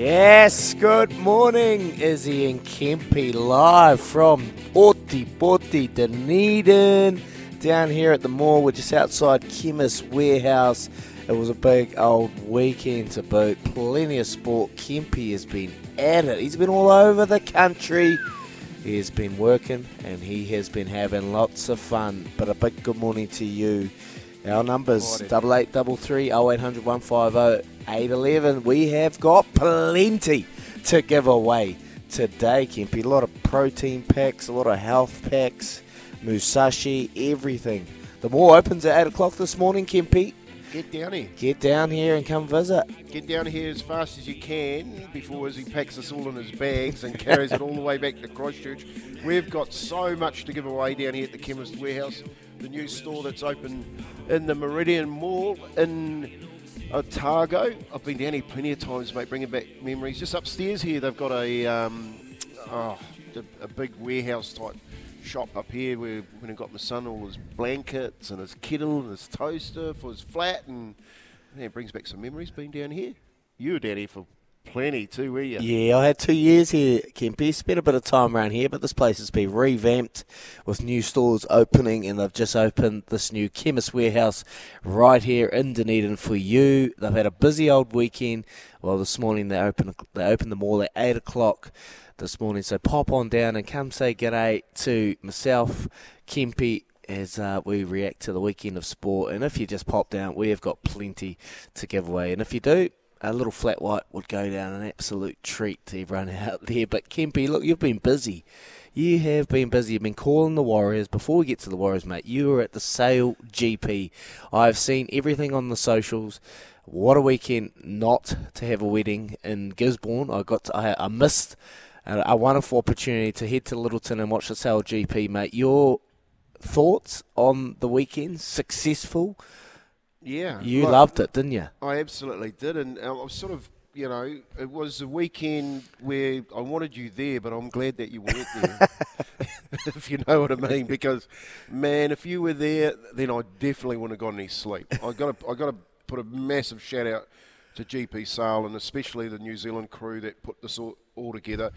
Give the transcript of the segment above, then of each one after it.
Yes, good morning, Izzy and Kempy, live from Ōtepoti, Dunedin, down here at the mall. We're just outside Chemist Warehouse. It was a big old weekend to boot. Plenty of sport. Kempy has been at it. He's been all over the country. He has been working and he has been having lots of fun. But a big good morning to you. Our numbers double eight double three oh eight hundred one five oh eight eleven. We have got plenty to give away today, Kempy. A lot of protein packs, a lot of health packs, Musashi, everything. The mall opens at eight o'clock this morning, Kempy. Get down here. Get down here and come visit. Get down here as fast as you can before Izzy packs us all in his bags and carries it all the way back to Christchurch. We've got so much to give away down here at the Chemist Warehouse, the new store that's open in the Meridian Mall in Otago. I've been down here plenty of times, mate, bringing back memories. Just upstairs here, they've got a, um, oh, a, big warehouse type shop up here where when I got my son all his blankets and his kettle and his toaster for his flat and yeah, it brings back some memories being down here. You were down here for plenty too, were you? Yeah, I had two years here, Kempy. Spent a bit of time around here, but this place has been revamped with new stores opening, and they've just opened this new chemist warehouse right here in Dunedin for you. They've had a busy old weekend. Well, this morning they opened they opened the mall at eight o'clock this morning, so pop on down and come say g'day to myself, Kempy, as uh, we react to the weekend of sport. And if you just pop down, we have got plenty to give away. And if you do, a little flat white would go down an absolute treat to everyone out there. But Kempy, look, you've been busy. You have been busy. You've been calling the Warriors. Before we get to the Warriors, mate, you were at the Sail GP. I've seen everything on the socials. What a weekend not to have a wedding in Gisborne. I got to, I, I missed a, a wonderful opportunity to head to Lyttelton and watch the Sail GP, mate. Your thoughts on the weekend? Successful? Yeah. You Like, loved it, didn't you? I absolutely did, and uh, I was sort of, you know, it was a weekend where I wanted you there, but I'm glad that you weren't there, if you know what I mean. Because, man, if you were there, then I definitely wouldn't have got any sleep. I got to, I got to put a massive shout out to GP Sale and especially the New Zealand crew that put this all, all together.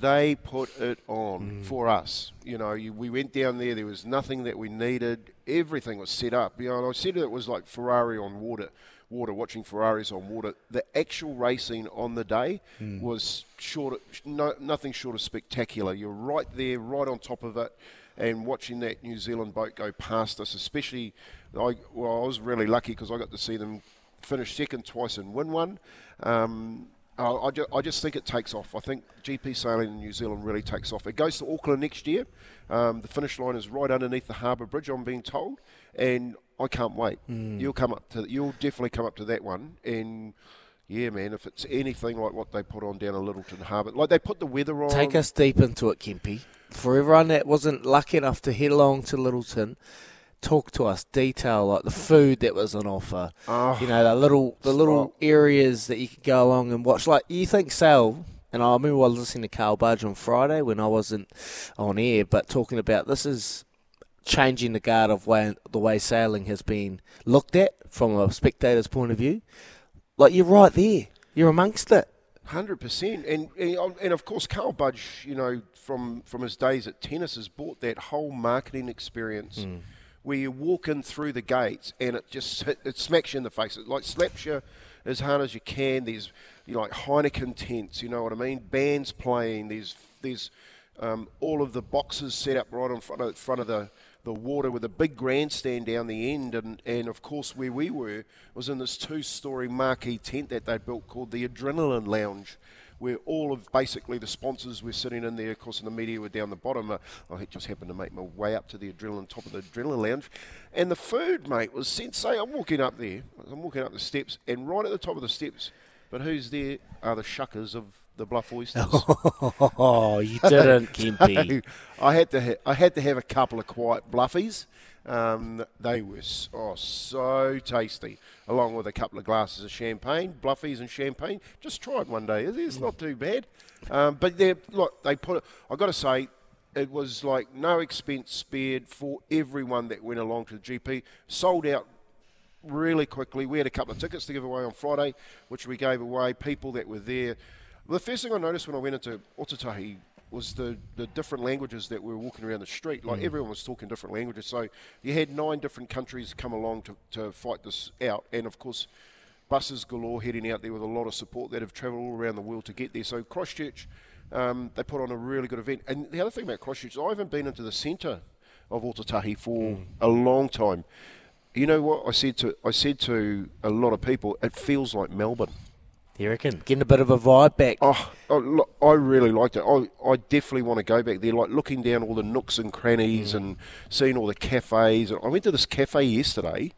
They put it on for us. You know, you, we went down there. There was nothing that we needed. Everything was set up. You know, and I said it was like Ferrari on water. Water, watching Ferraris on water. The actual racing on the day was short, no, nothing short of spectacular. You're right there, right on top of it, and watching that New Zealand boat go past us, especially, I, well, I was really lucky because I got to see them finish second twice and win one. Um, I, I, ju- I just think it takes off. I think GP sailing in New Zealand really takes off. It goes to Auckland next year. Um, the finish line is right underneath the Harbour Bridge, I'm being told, and I can't wait. You'll come up to, you'll definitely come up to that one, and yeah, man, if it's anything like what they put on down at Lyttelton Harbour, like they put the weather on. Take us deep into it, Kempy. For everyone that wasn't lucky enough to head along to Lyttelton, talk to us detail like the food that was on offer. Oh, you know, the little the little Stop. areas that you could go along and watch. Like you think Sale, and I remember I was listening to Karl Budge on Friday when I wasn't on air, but talking about this is changing the guard of way, the way sailing has been looked at from a spectator's point of view. Like you're right there, you're amongst it. Hundred percent, and and um, and of course, Karl Budge, you know, from from his days at tennis, has brought that whole marketing experience mm. Where you walk in through the gates and it just it smacks you in the face. It like slaps you as hard as you can. There's you know, like Heineken tents, you know what I mean? Bands playing. There's there's um, all of the boxes set up right in front of front of the the water with a big grandstand down the end, and, and of course where we were was in this two-story marquee tent that they built called the Adrenaline Lounge, where all of basically the sponsors were sitting in there. Of course, and the media were down the bottom. Uh, I just happened to make my way up to the Adrenaline top of the Adrenaline Lounge, and the food, mate, was sensei. I'm walking up there. I'm walking up the steps, and right at the top of the steps, but who's there are the shuckers of the bluff oysters. Oh, you didn't, Kempy. I had to ha- I had to have a couple of quiet bluffies. Um, they were oh so tasty, along with a couple of glasses of champagne, bluffies and champagne. Just try it one day. It's- not too bad. Um, but they look, they put it. I got to say, it was like no expense spared for everyone that went along to the GP. Sold out really quickly. We had a couple of tickets to give away on Friday, which we gave away. People that were there. The first thing I noticed when I went into Ōtautahi was the, the different languages that were walking around the street. Like everyone was talking different languages. So you had nine different countries come along to, to fight this out. And of course, buses galore heading out there with a lot of support that have travelled all around the world to get there. So Christchurch, um, they put on a really good event. And the other thing about Christchurch, I haven't been into the centre of Ōtautahi for a long time. You know what I said to I said to a lot of people, it feels like Melbourne. You reckon? Getting a bit of a vibe back. Oh, oh I, lo- I really liked it. I, I definitely want to go back there, like looking down all the nooks and crannies mm. and seeing all the cafes. I went to this cafe yesterday.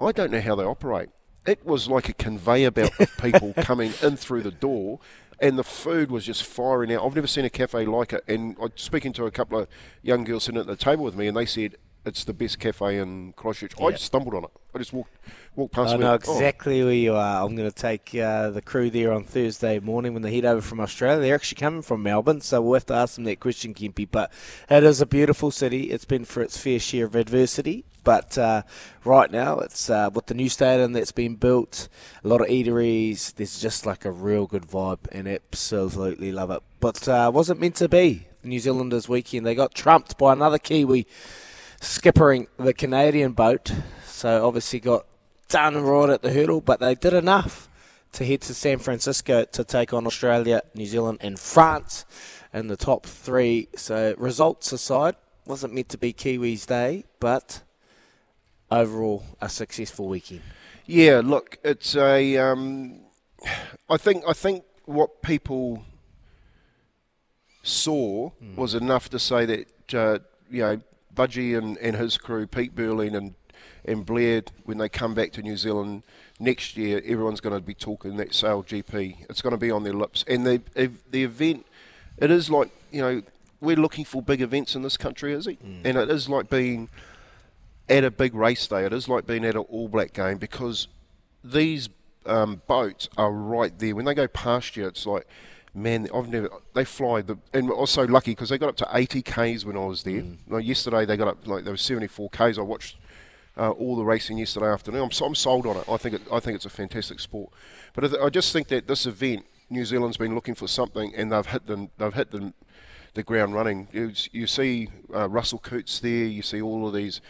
I don't know how they operate. It was like a conveyor belt of people coming in through the door, and the food was just firing out. I've never seen a cafe like it. And I was speaking to a couple of young girls sitting at the table with me, and they said it's the best cafe in Christchurch. I just stumbled on it. I just walked walked past. I know went, "Oh, exactly where you are. I'm going to take uh, the crew there on Thursday morning when they head over from Australia. They're actually coming from Melbourne, so we'll have to ask them that question, Kempy. But it is a beautiful city. It's been for its fair share of adversity. But uh, right now, it's uh, with the new stadium that's been built, a lot of eateries. There's just like a real good vibe, and absolutely love it. But uh, wasn't meant to be. The New Zealanders weekend they got trumped by another Kiwi skippering the Canadian boat. So obviously got done right at the hurdle, but they did enough to head to San Francisco to take on Australia, New Zealand, and France in the top three. So results aside, wasn't meant to be Kiwis' day, but overall a successful weekend. Yeah, look, it's a. Um, I think I think what people saw was enough to say that uh, you know Budgie and, and his crew, Pete Burling and and Blair, when they come back to New Zealand next year, everyone's going to be talking that Sail GP. It's going to be on their lips, and the the event, it is like you know we're looking for big events in this country, is it? And it is like being at a big race day. It is like being at an All Black game because these um, boats are right there. When they go past you, it's like, man, I've never. They fly the, and I was so lucky because they got up to 80 k's when I was there. Like yesterday, they got up like there was 74 k's. I watched uh, all the racing yesterday afternoon. I'm, so- I'm sold on it. I think it, I think it's a fantastic sport. But I, th- I just think that this event, New Zealand's been looking for something, and they've hit the they've hit the the ground running. You, you see uh, Russell Coutts there. You see all of these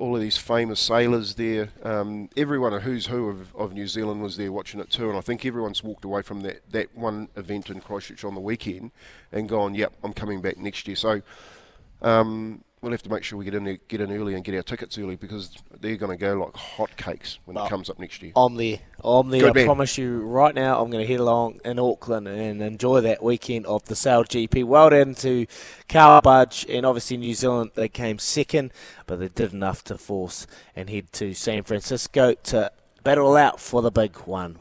all of these famous sailors there. Um, everyone, a who's who of, of New Zealand, was there watching it too. And I think everyone's walked away from that, that one event in Christchurch on the weekend and gone, "Yep, I'm coming back next year." So um, we'll have to make sure we get in there, get in early and get our tickets early because they're going to go like hotcakes when it comes up next year. I'm there. I'm there. Good I man. promise you right now. I'm going to head along in Auckland and enjoy that weekend of the Sail GP. Well done to Karl Budge and obviously New Zealand. They came second, but they did enough to force and head to San Francisco to battle out for the big one.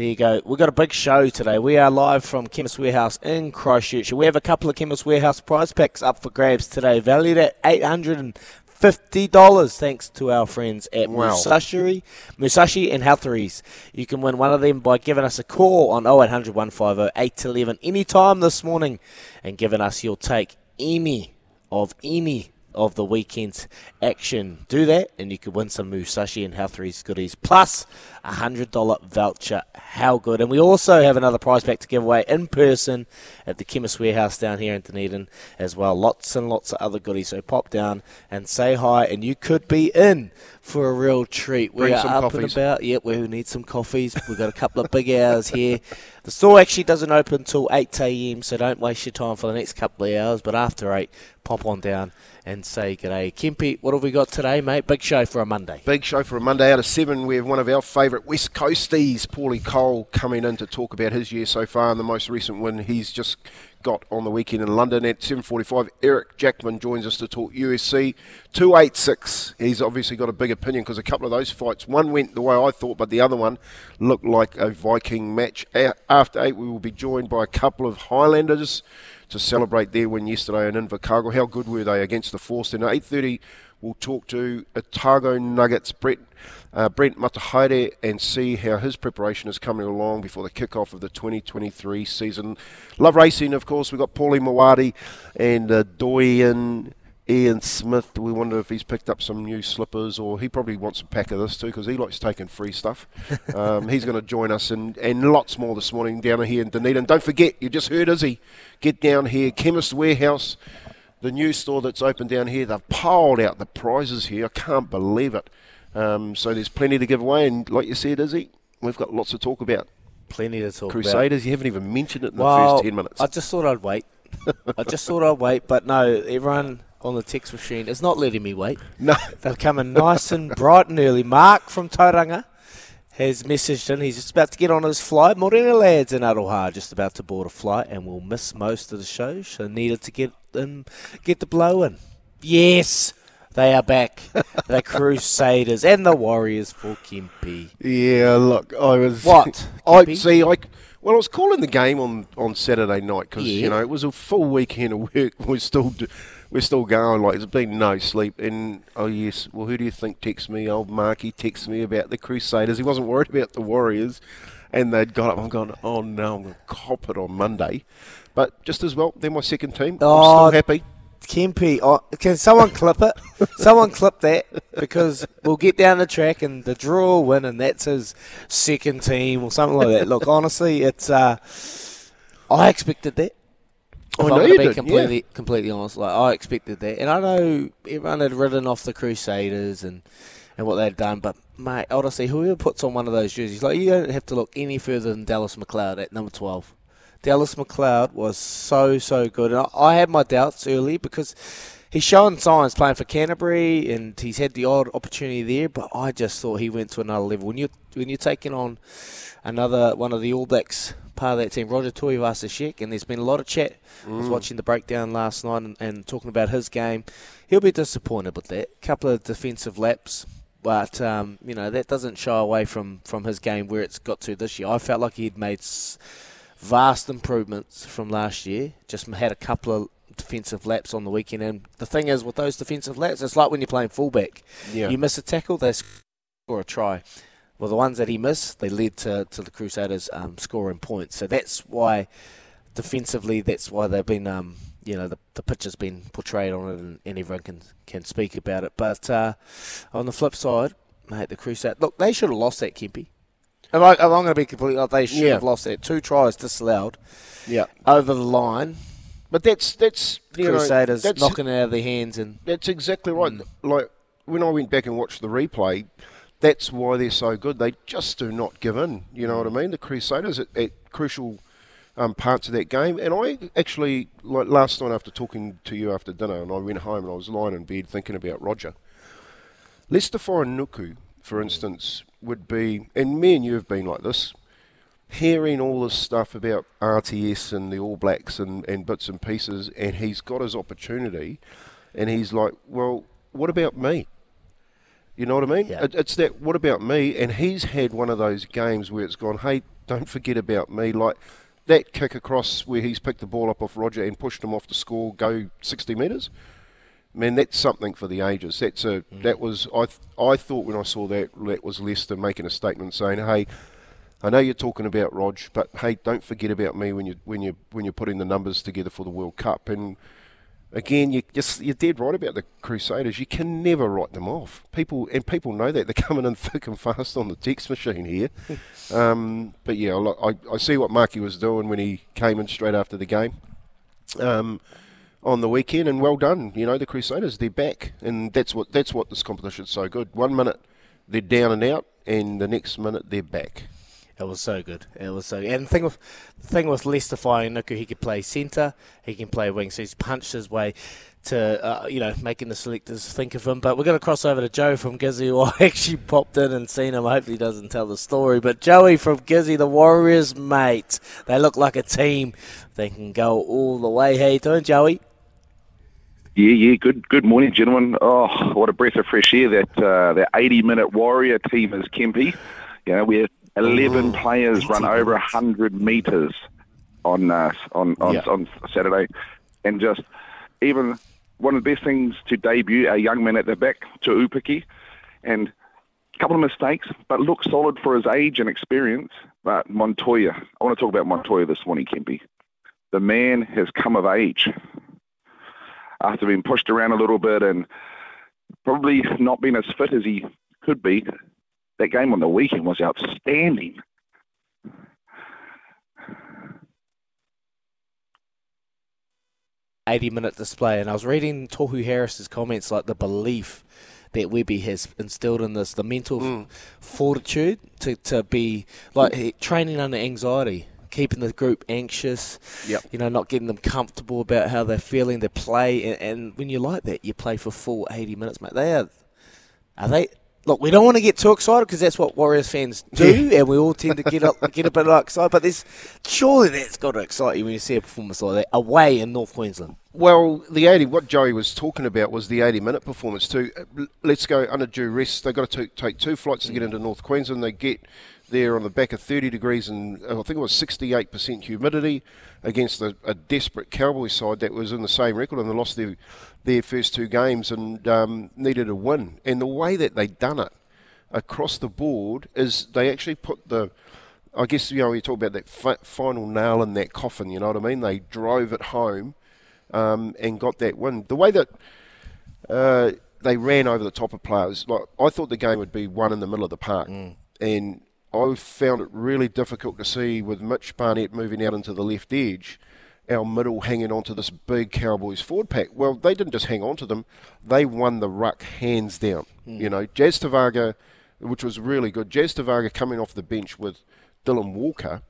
There you go. We've got a big show today. We are live from Chemist Warehouse in Christchurch. We have a couple of Chemist Warehouse prize packs up for grabs today, valued at eight hundred and fifty dollars. Thanks to our friends at Wow. Musashi, Musashi and Healtheries. You can win one of them by giving us a call on 0800 150 811 anytime this morning and giving us your take any of any of the weekend's action. Do that, and you could win some Musashi and Healtheries goodies, plus a $100 voucher. How good. And we also have another prize pack to give away in person at the Chemist Warehouse down here in Dunedin as well. Lots and lots of other goodies. So pop down and say hi, and you could be in for a real treat. Bring we are up coffees. and about. Yep, we need some coffees. We've got a couple of big hours here. The store actually doesn't open until 8 a.m., so don't waste your time for the next couple of hours. But after 8, pop on down and say g'day. Kempy, what have we got today, mate? Big show for a Monday. Big show for a Monday out of seven. We have one of our favourite West Coasties, Paulie Cole, coming in to talk about his year so far and the most recent win he's just got on the weekend in London at 7.45. Eric Jackman joins us to talk UFC 286. He's obviously got a big opinion because a couple of those fights, one went the way I thought, but the other one looked like a Viking match. After 8, we will be joined by a couple of Highlanders to celebrate their win yesterday in Invercargill. How good were they against the Force? Then at 8.30, we'll talk to Otago Nuggets Brett, uh, Brent Matahaere and see how his preparation is coming along before the kick-off of the 2023 season. Love racing, of course. We've got Paulie Mawadi and uh, Doyen Ian Smith. We wonder if he's picked up some new slippers or he probably wants a pack of this too because he likes taking free stuff. um, he's going to join us and, and lots more this morning down here in Dunedin. Don't forget, you just heard Izzy. Get down here, Chemist Warehouse the new store that's opened down here, they've piled out the prizes here. I can't believe it. Um, so there's plenty to give away, and like you said, Izzy, we've got lots to talk about. Plenty to talk about. Crusaders, you haven't even mentioned it in the first 10 minutes. I just thought I'd wait. I just thought I'd wait, but no, everyone on the text machine is not letting me wait. no, They're coming nice and bright and early. Mark from Tauranga has messaged in. He's just about to get on his flight. Morena lads in Aroha just about to board a flight and will miss most of the show, so needed to get in, get the blow in. Yes, they are back. the Crusaders and the Warriors for Kempy. yeah, look, I was. What, I see. I well, I was calling the game on, on Saturday night because Yeah. you know it was a full weekend of work. We're still we're still going. Like there's been no sleep. And oh yes, well, who do you think texted me? Old Marky texted me about the Crusaders. He wasn't worried about the Warriors, and they'd got up. I'm going, oh no, I'm going to cop it on Monday. But just as well, they're my second team. I'm Oh, still happy. Kempy, oh, can someone clip it? someone clip that because we'll get down the track and the draw will win, and that's his second team or something like that. Look, honestly, it's uh, I expected that. I If know I'm you did, completely, completely honest. Like I expected that, and I know everyone had ridden off the Crusaders and and what they'd done, but mate, honestly, whoever puts on one of those jerseys, like you don't have to look any further than Dallas McLeod at number twelve. Dallas McLeod was so so good, and I, I had my doubts early because he's shown signs playing for Canterbury, and he's had the odd opportunity there. But I just thought he went to another level. When you when you're taking on another one of the All Blacks part of that team, Roger Tuivasa-Sheck, and there's been a lot of chat. I was watching the breakdown last night and, and talking about his game. He'll be disappointed with that. couple of defensive laps. But um, you know that doesn't shy away from, from his game where it's got to this year. I felt like he'd made s- vast improvements from last year. Just had a couple of defensive laps on the weekend, and the thing is, with those defensive laps, it's like when you're playing fullback. Yeah. You miss a tackle, they score a try. Well, the ones that he missed, they led to, to the Crusaders um, scoring points. So that's why, defensively, that's why they've been, um, you know, the, the picture's been portrayed on it and, and everyone can, can speak about it. But uh, on the flip side, mate, the Crusaders, look, they should have lost that, Kempy. Am I, am I going to be completely like they should Yeah. have lost that? Two tries disallowed Yeah. over the line. But that's that's you know, Crusaders that's, knocking it out of their hands and That's exactly right. Mm. Like when I went back and watched the replay, that's why they're so good. They just do not give in. You know what Mm. I mean? The Crusaders at, at crucial um, parts of that game. And I actually, like last night after talking to you after dinner, and I went home and I was lying in bed thinking about Roger. Leicester Nuku, for instance, would be, and me and you have been like this, hearing all this stuff about RTS and the All Blacks and, and bits and pieces, and he's got his opportunity, and he's like, well, what about me? You know what I mean? Yeah. It, it's that, what about me? And he's had one of those games where it's gone, hey, don't forget about me. Like that kick across where he's picked the ball up off Roger and pushed him off the score, go 60 metres. Man, that's something for the ages. That's a that was I th- I thought when I saw that that was Leicester making a statement saying, "Hey, I know you're talking about Rog, but hey, don't forget about me when you when you when you're putting the numbers together for the World Cup." And again, you just you're dead right about the Crusaders. You can never write them off. People and people know that they're coming in thick and fast on the text machine here. um, but yeah, I, I see what Marky was doing when he came in straight after the game. Um, on the weekend, and well done. You know the Crusaders, they're back, and that's what that's what this competition's so good. One minute they're down and out, and the next minute they're back. It was so good. It was so. Good. And the thing with the thing with Leicester Fainga'anuku, he could play centre, he can play wing, so he's punched his way to uh, you know making the selectors think of him. But we're going to cross over to Joe from Gizzy, who I actually popped in and seen him. Hopefully, he doesn't tell the story. But Joey from Gizzy, the Warriors, mate, they look like a team. They can go all the way. How you doing, Joey? Yeah, yeah, good good morning, gentlemen. Oh, what a breath of fresh air that uh, that 80 minute warrior team is Kempy. You know, we have 11 Ooh, players run over 100 metres on, uh, on, on, yeah. on Saturday. And just even one of the best things to debut a young man at the back Tuaupiki. And a couple of mistakes, but looks solid for his age and experience. But Montoya, I want to talk about Montoya this morning, Kempy. The man has come of age after being pushed around a little bit and probably not being as fit as he could be that game on the weekend was outstanding. Eighty-minute display, and I was reading Tohu Harris's comments, like the belief that Webby has instilled in this, the mental mm. fortitude to, to be like training under anxiety, keeping the group anxious, yep. you know, not getting them comfortable about how they're feeling, their play, and, and when you like that, you play for full 80 minutes, mate. They are, are they look, we don't want to get too excited because that's what Warriors fans do, and we all tend to get up, get a bit excited. But there's surely that's got to excite you when you see a performance like that away in North Queensland. Well, the 80, what Joey was talking about was the 80 minute performance too. Let's go under due rest. They've got to take two flights to get mm. into North Queensland. They get there on the back of 30 degrees and uh, I think it was 68% humidity against a, a desperate Cowboys side that was in the same record and they lost their their first two games and um, needed a win. And the way that they done it across the board is they actually put the, I guess, you know, you talk about that fi- final nail in that coffin, you know what I mean? They drove it home um, and got that win. The way that uh, they ran over the top of players, like I thought the game would be one in the middle of the park. Mm. And I found it really difficult to see with Mitch Barnett moving out into the left edge our middle hanging on to this big Cowboys forward pack. Well, they didn't just hang on to them; they won the ruck hands down. Mm. You know, Jazz Tevaga, which was really good. Jazz Tevaga coming off the bench with Dylan Walker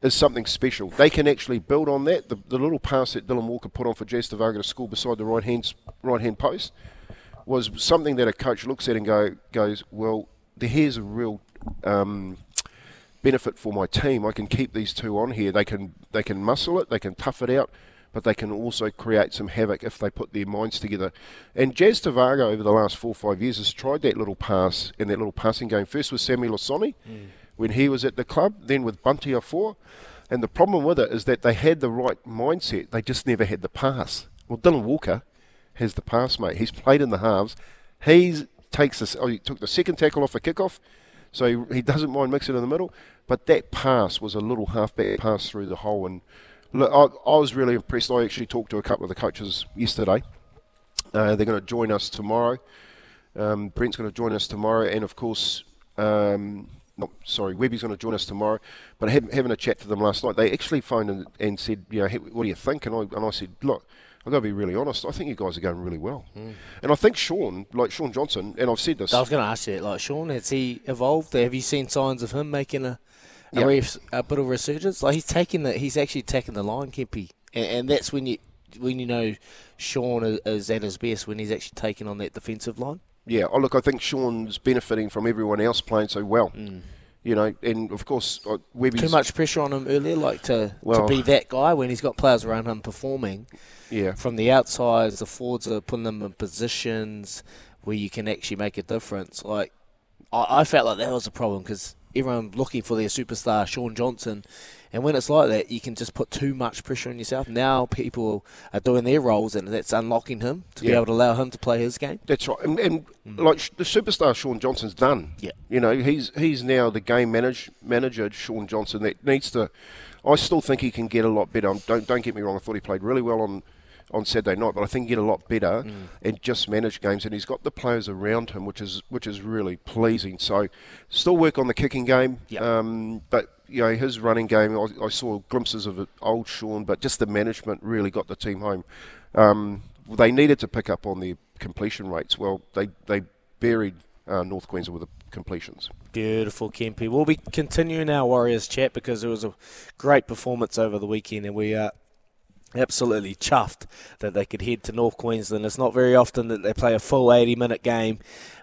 is something special. They can actually build on that. The, the little pass that Dylan Walker put on for Jazz Tevaga to score beside the right hand right hand post was something that a coach looks at and go goes, well, here's a real um, benefit for my team. I can keep these two on here. They can they can muscle it, they can tough it out, but they can also create some havoc if they put their minds together. And Jazz Tevaga over the last four or five years has tried that little pass in that little passing game. First with Samuel Osoni mm. when he was at the club, then with Bunty Afoa. And the problem with it is that they had the right mindset, they just never had the pass. Well, Dylan Walker has the pass, mate. He's played in the halves. He takes this. Oh, he took the second tackle off a kickoff so he, he doesn't mind mixing in the middle. But that pass was a little halfback pass through the hole. And look, I, I was really impressed. I actually talked to a couple of the coaches yesterday. Uh, they're going to join us tomorrow. Um, Brent's going to join us tomorrow. And of course, um, not sorry, Webby's going to join us tomorrow. But having a chat to them last night, they actually phoned and, and said, you know, hey, what do you think? And I, and I said, look, I've got to be really honest. I think you guys are going really well, mm. and I think Shaun, like Shaun Johnson, and I've said this. I was going to ask you, like Shaun, has he evolved? Have you seen signs of him making a a, yep. a bit of a resurgence? Like he's taking the, he's actually taking the line, Kempy, and, and that's when you when you know Shaun is, is at his best when he's actually taking on that defensive line. Yeah, oh look, I think Shaun's benefiting from everyone else playing so well. Mm you know, and of course, uh, Webby's too much pressure on him earlier, like to, well, to be that guy when he's got players around him performing. Yeah. From the outside, the forwards are putting them in positions where you can actually make a difference. Like, I, I felt like that was a problem because everyone looking for their superstar, Shaun Johnson, and when it's like that, you can just put too much pressure on yourself. Now people are doing their roles, and that's unlocking him to yeah. be able to allow him to play his game. That's right. And, and mm. like the superstar Shaun Johnson's done. Yeah. You know, he's he's now the game manage, manager, Shaun Johnson, that needs to. I still think he can get a lot better. Don't don't get me wrong. I thought he played really well on on Saturday night, but I think he get a lot better and just manage games. And he's got the players around him, which is which is really pleasing. So, still work on the kicking game, Yep. um, but you know his running game. I, I saw glimpses of it, old Shaun, but just the management really got the team home. Um, they needed to pick up on their completion rates. Well, they they buried uh, North Queensland with the completions. Beautiful, Kempy. We'll be continuing our Warriors chat because it was a great performance over the weekend, and we are absolutely chuffed that they could head to North Queensland. It's not very often that they play a full 80 minute game,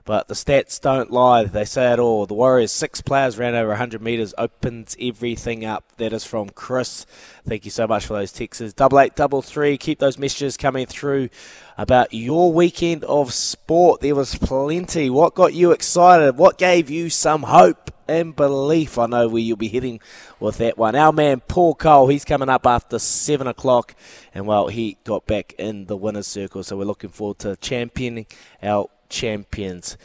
but the stats don't lie. They say it all. The Warriors, six players ran over 100 metres, opens everything up. That is from Chris. Thank you so much for those texts. Double eight, double three. Keep those messages coming through about your weekend of sport. There was plenty. What got you excited? What gave you some hope? and belief. I know where you'll be heading with that one. Our man Paul Cole, he's coming up after seven o'clock, and well, he got back in the winners' circle, so we're looking forward to championing our champions.